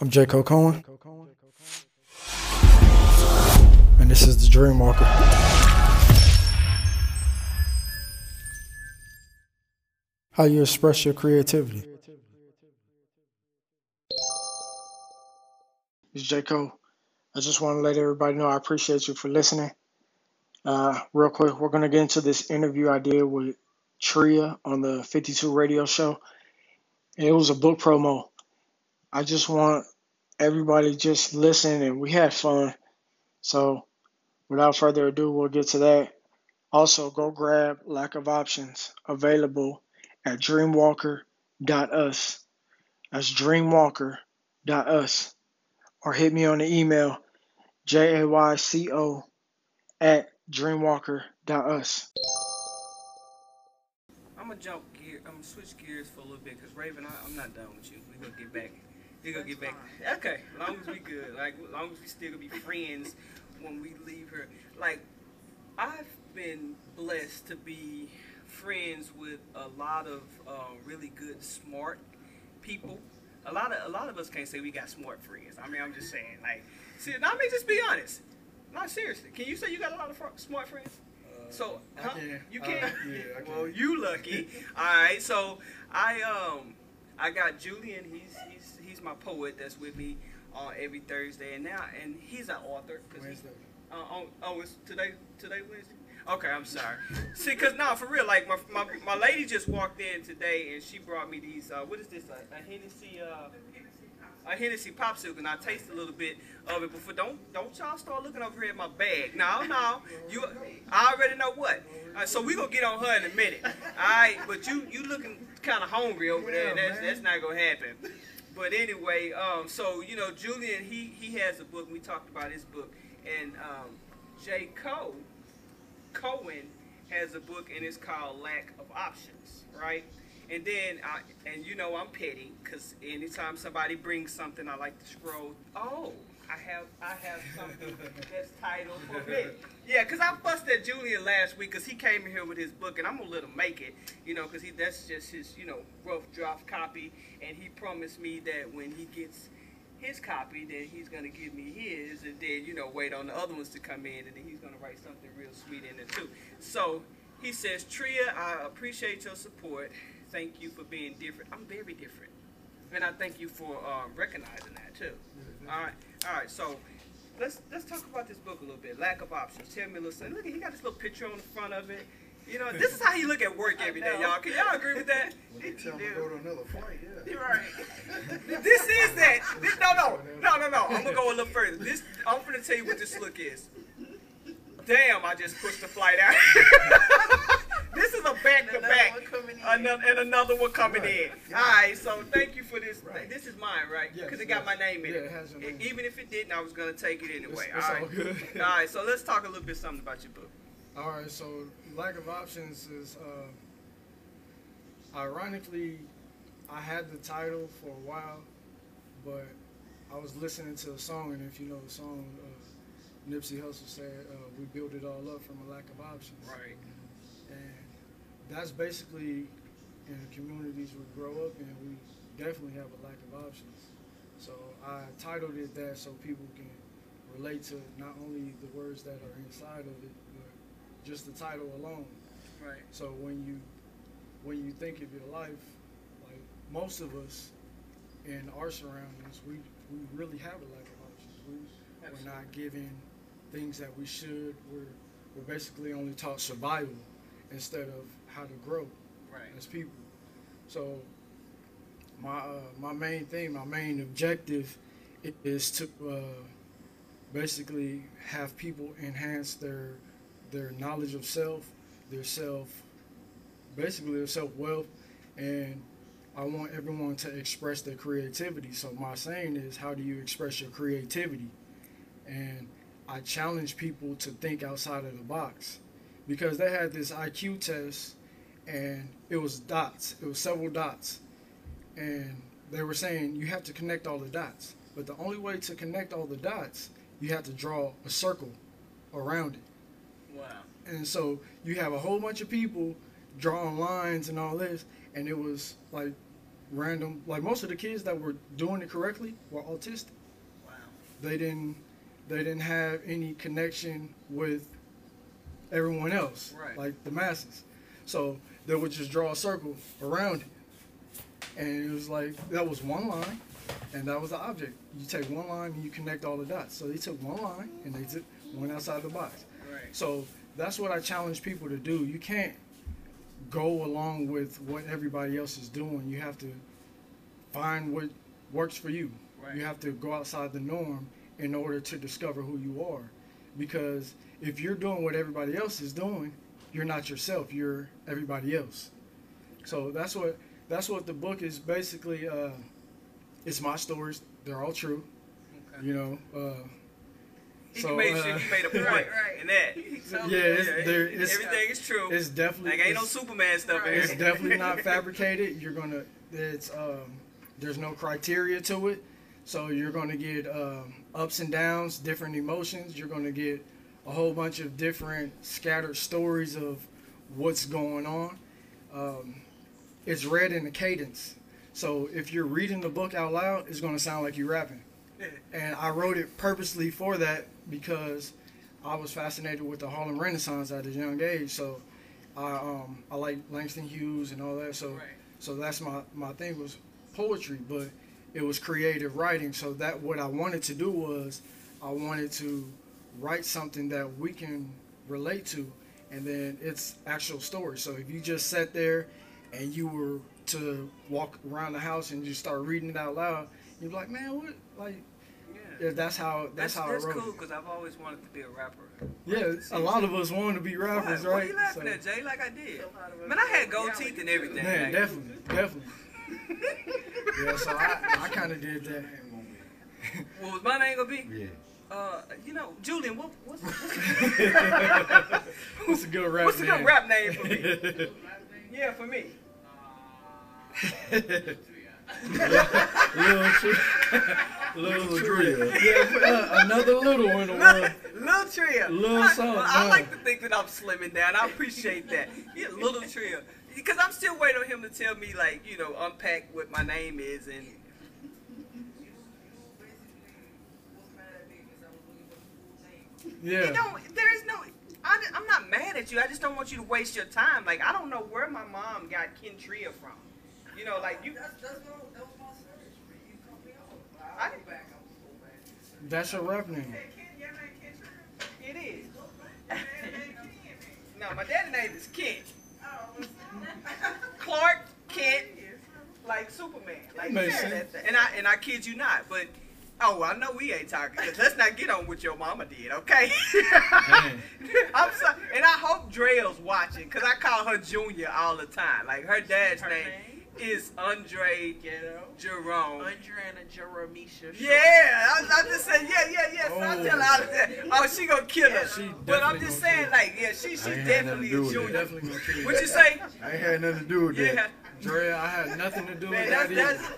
I'm Jaco Cohen, and this is the Dream Walker. How you express your creativity. It's Jaco. I just want to let everybody know I appreciate you for listening. Uh, real quick, we're going to get into this interview I did with Tria on the 52 radio show. It was a book promo. I just want everybody just listen and we had fun. So without further ado, we'll get to that. Also, go grab Lack of Options available at dreamwalker.us. That's dreamwalker.us. Or hit me on the email jayco at dreamwalker.us. I'm gonna jump gear. I'm gonna switch gears for a little bit because Raven, I, I'm not done with you. We gonna get back. We gonna get back. Okay, long as we good. Like, long as we still gonna be friends when we leave her. Like, I've been blessed to be friends with a lot of um, really good, smart people. A lot of a lot of us can't say we got smart friends. I mean, I'm just saying. Like, see, I mean, just be honest. Not seriously. Can you say you got a lot of fr- smart friends? So huh? can. you Uh, can. yeah, can. well, you lucky. All right. So I um I got Julian. He's he's my poet that's with me on every Thursday, and now and he's an author. 'cause he- Wednesday. uh, oh, oh, it's today today Wednesday. Okay, I'm sorry. See, cause now for real, like my, my my lady just walked in today and she brought me these. Uh, what is this? A, a Hennessy. Uh, a Hennessy popsicle, and I taste a little bit of it before. Don't don't y'all start looking over here at my bag. No, no, you. I already know what. Uh, so we gonna get on her in a minute. All right, but you you looking kind of hungry over there. That's that's not gonna happen. But anyway, um, so you know, Julian, he he has a book. We talked about his book, and um, J. Cole Cohen has a book, and it's called Lack of Options, right? And then, I, and you know, I'm petty because anytime somebody brings something, I like to scroll. Oh, I have, I have something that's titled for me. Yeah, because I fussed at Julian last week because he came in here with his book, and I'm gonna let him make it, you know, because he that's just his, you know, rough draft copy, and he promised me that when he gets his copy, then he's gonna give me his, and then you know wait on the other ones to come in, and then he's gonna write something real sweet in it too. So he says, Tria, I appreciate your support. Thank you for being different. I'm very different, and I thank you for uh, recognizing that too. All right, all right. So let's let's talk about this book a little bit. Lack of options. Tell me a little something. Look, he got this little picture on the front of it. You know, this is how he look at work every day, y'all. Can y'all agree with that? When they tell me to go to another flight, yeah. You're right. this is that. This, no, no, no, no, no. I'm gonna go a little further. This, I'm gonna tell you what this look is. Damn, I just pushed the flight out. this is a back to back, and another one coming in. All right, so thank you for this. Right. This is mine, right? Yes, Because it got yes. my name in Yeah, it. it has your name. Even if it didn't, I was gonna take it anyway. It's- it's all right. all good. all right. So let's talk a little bit something about your book. All right, so lack of options is, uh, ironically, I had the title for a while, but I was listening to a song, and if you know the song, uh, Nipsey Hussle said, uh, "We built it all up from a lack of options." Right. And that's basically in the communities we grow up in, we definitely have a lack of options. So I titled it that so people can relate to not only the words that are inside of it, but just the title alone. Right. So when you when you think of your life, like most of us in our surroundings, we we really have a lack of options. We, we're not given things that we should. We're we're basically only taught survival instead of how to grow Right. as people. So my uh, my main thing, my main objective is to uh, basically have people enhance their their knowledge of self, their self, basically their self wealth, and I want everyone to express their creativity. So my saying is, how do you express your creativity? And I challenge people to think outside of the box because they had this IQ test and it was dots. It was several dots. And they were saying you have to connect all the dots. But the only way to connect all the dots, you have to draw a circle around it. Wow. And so you have a whole bunch of people drawing lines and all this, and it was like random. Like most of the kids that were doing it correctly were autistic. Wow. They didn't they didn't have any connection with everyone else, Right. like the masses. So they would just draw a circle around it, and it was like that was one line, and that was the object. You take one line and you connect all the dots. So they took one line and they took one outside the box. Right. So that's what I challenge people to do. You can't go along with what everybody else is doing. You have to find what works for you. Right. You have to go outside the norm in order to discover who you are. Because if you're doing what everybody else is doing, you're not yourself. You're everybody else. So that's what that's what the book is basically. Uh, it's my stories. They're all true. Okay. You know. Uh, He so, made uh, sure he made a point Right, right. in that. Yeah, it's- there- it's- everything is true. it's definitely like ain't no Superman stuff in It's definitely not fabricated. You're gonna. It's um. There's no criteria to it, so you're gonna get um, ups and downs, different emotions. You're gonna get a whole bunch of different scattered stories of what's going on. Um, it's read in a cadence, so if you're reading the book out loud, it's gonna sound like you're rapping. And I wrote it purposely for that because I was fascinated with the Harlem Renaissance at a young age. So I um I like Langston Hughes and all that. So Right. so that's my my thing was poetry, but it was creative writing. So that what I wanted to do was I wanted to write something that we can relate to, and then it's actual story. So if you just sat there and you were to walk around the house and just start reading it out loud, you'd be like, man, what like. Yeah. Yeah, that's how that's, That's, how that's I wrote cool because I've always wanted to be a rapper. Yeah, a lot of us want to be rappers, Why? right? What are you laughing So- at, Jay? Like I did. So how do I- Man, I had gold Yeah, teeth and everything. Man, like- definitely, definitely. Yeah, so I, I kind of did that. What was my name gonna be? Yeah. Uh, you know, Julian. What, what's what's, What's a good rap what's a name? good rap name for me? Yeah, for me. Little Tree. Little Tree. Tree. Yeah, uh, another little one. Uh, Little Tria. Lil I, I like to think that I'm slimming down. I appreciate that. Yeah, Little Tria. Because I'm still waiting on him to tell me, like, you know, unpack what my name is and. Yeah. You don't. There is no. I, am not mad at you. I just don't want you to waste your time. Like I don't know where my mom got Kentria from. You know, like you. That's, that's no, that was my search. You cut me off. I I'll didn't- go back. I'll go back. That's your rap name. It is. no, my dad's name is Kent. Oh, Clark Kent, like Superman. Like Makes yeah, sense. that's- and I and I kid you not, but. Oh, I know we ain't talking. Let's not get on what your mama did, okay? I'm sorry, and I hope Drell's watching, cause I call her Junior all the time. Like her dad's Her name, name? is Andre Ghetto. Jerome. Adriana Jeremisha. Yeah, I, I just said yeah, yeah, yeah. So I Oh. tell her all the oh. time. Oh, she gonna kill her. She but I'm just saying, kill like, yeah, she she's I ain't had nothing definitely to do a junior. Definitely gonna kill you. What you say? I ain't had nothing to do with that. Yeah, Dre, I had nothing to do man, with that's that that's.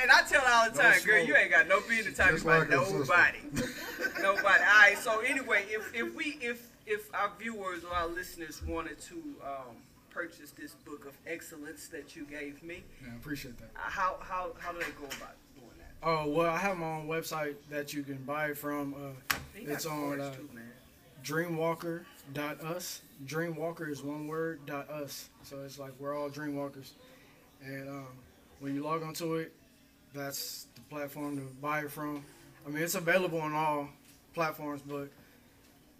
And I tell all the No time, girl, you ain't got no business talking about like nobody. nobody. All right. So anyway, if if we if if our viewers or our listeners wanted to um, purchase this book of excellence that you gave me, Yeah, I appreciate that. uh, how how how do they go about doing that? Oh well, I have my own website that you can buy it from. Uh, It's on, uh, too, dreamwalker.us. Dreamwalker is one word, dot us. So it's like we're all dreamwalkers. And um, when you log onto it, that's the platform to buy it from. I mean, it's available on all platforms, but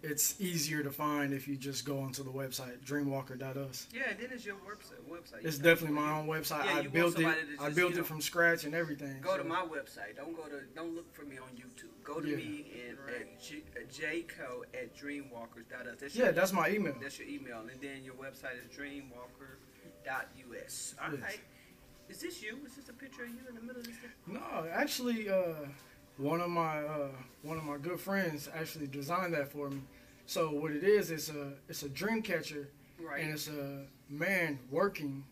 it's easier to find if you just go onto the website, dreamwalker.us. Yeah, and then it's your website. Website. It's definitely my own website. Yeah, I you built it. somebody I just, built you know, it from scratch and everything. Go to my website. Don't go to. Don't look for me on YouTube. Go to Yeah. me and at J, uh, jco at dreamwalkers.us. That's Yeah, your, that's my email. that's your email, and then your website is dreamwalker.us. All Yes. right. Is this you? Is this a picture of you in the middle of this thing? No, actually, uh, one of my uh, one of my good friends actually designed that for me. So what it is, it's a it's a dream catcher, Right. and it's a man working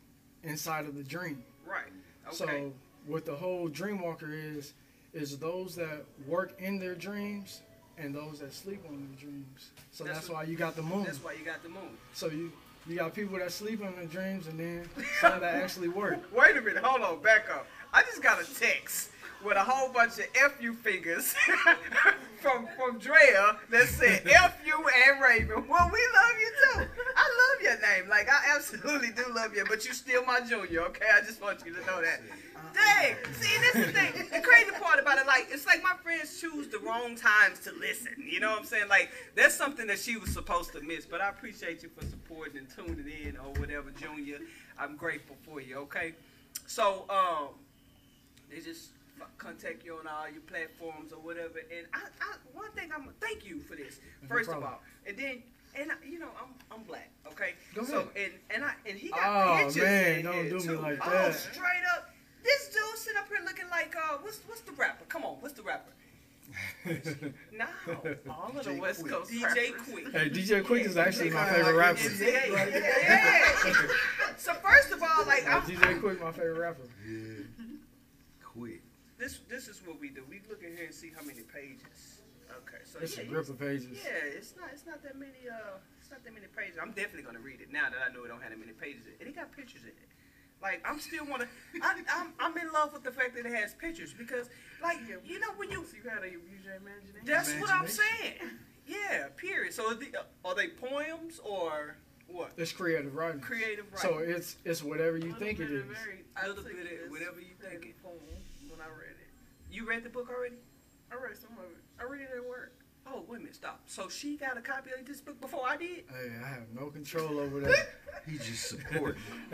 inside of the dream. right. Okay. So what the whole dream walker is is those that work in their dreams and those that sleep on their dreams. So That's that's, what- why you got the moon. that's why you got the moon. So you You got people that sleep on their dreams, and then some that actually work. Wait a minute, hold on, back up. I just got a text with a whole bunch of FU figures from from Drea that said FU and Raven. Well, we love you too. Your name. Like I absolutely do love you, but you still my junior, okay? I just want you to know that. Dang, see this is the thing. The crazy part about it, like, it's like my friends choose the wrong times to listen. You know what I'm saying? Like, that's something that she was supposed to miss. But I appreciate you for supporting and tuning in or whatever, Junior. I'm grateful for you, okay? So, um, they just contact you on all your platforms or whatever. And I, I one thing I'm thank you for this No first of all, and then. And I- you know I'm I'm black, okay. Go So ahead. and and I and he got Oh, pictures man, in don't here, do me too. like Oh, that. straight up, this dude sitting up here looking like uh, what's what's the rapper? Come on, what's the rapper? No, All of the West Coast DJ rappers. Quik. hey, DJ Quik is actually my favorite rapper. Yeah, yeah. So first of all, like I'm, DJ Quik, my favorite rapper. Yeah. Quik. this this is what we do. We look in here and see how many pages. Okay, so It's yeah, a you- grip of pages. Yeah, it's not it's not that many uh it's not that many pages. I'm definitely gonna read it now that I know it don't have that many pages in it. And it got pictures in it. Like I'm still wanna I I'm I'm in love with the fact that it has pictures because like you know when you You gotta use your imagination. that's what I'm saying. Yeah, period. So are, the, are they poems or what? It's creative writing. Creative writing. So it's it's whatever you think it is. bit very- A I little took bit of it whatever you think it- poem when I read it. you read the book already? I read some of it. I read it at work. Oh wait a minute, stop. So she got a copy of this book before I did? Hey, I have no control over that. He just supporting.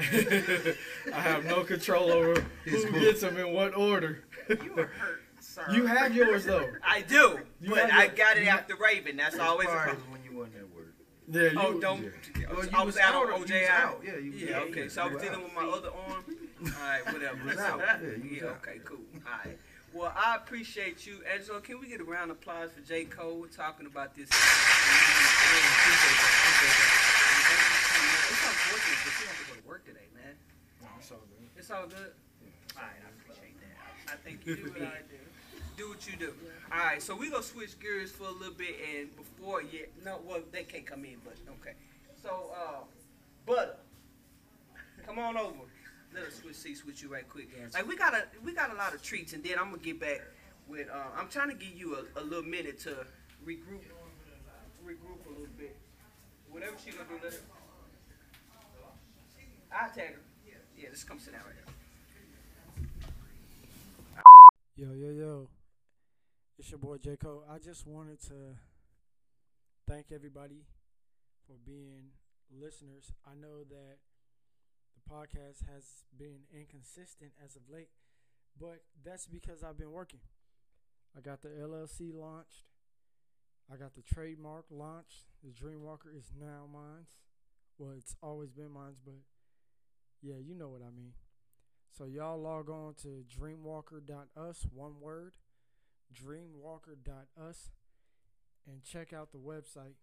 I have no control over His who book. gets them in what order. You were hurt, sir. You have yours though. I do, You but have I your- got it you after Raven. That's always a Surprised problem. when you wasn't at work. Yeah, oh, you, Oh, don't. yeah. Well, oh, I was was out out, on oh, you OJ was out. out. Yeah, you was Yeah, okay. Yeah, So I you was were dealing out. with my other arm. All right, whatever. You was out. Yeah, you was out. okay, cool. All right. Well, I appreciate you, Angelo. Can we get a round of applause for J. Cole? We're talking about this. It's unfortunate, but you have to go to work today, man. No, it's all good. It's all good. All right, I appreciate that. I think you do what I do. Do what you do. All right, so we're gonna switch gears for a little bit, and before yeah, no, well they can't come in, but okay. So, uh, Butter, come on over. Let us switch seats with you right quick. Like we got a we got a lot of treats, and then I'm gonna get back with. Uh, I'm trying to give you a, a little minute to regroup, regroup a little bit. Whatever she gonna do, let her. I tag her. Yeah, just come sit down right here. Yo, yo, yo. It's your boy J. Cole. I just wanted to thank everybody for being listeners. I know that the podcast has been inconsistent as of late, but that's because I've been working. I got the LLC launched. I got the trademark launched. The Dreamwalker is now mine. Well, it's always been mine, but yeah, you know what I mean. So y'all log on to dreamwalker.us, one word, dreamwalker.us, and check out the website.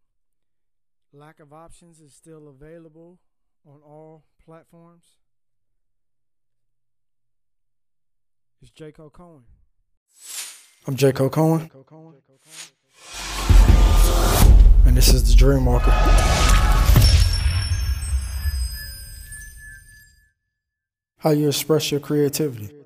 Lack of options is still available on all platforms. It's J. Cole Cohen. I'm J. Cole Cohen. And this is the Dreamwalker. How you express your creativity.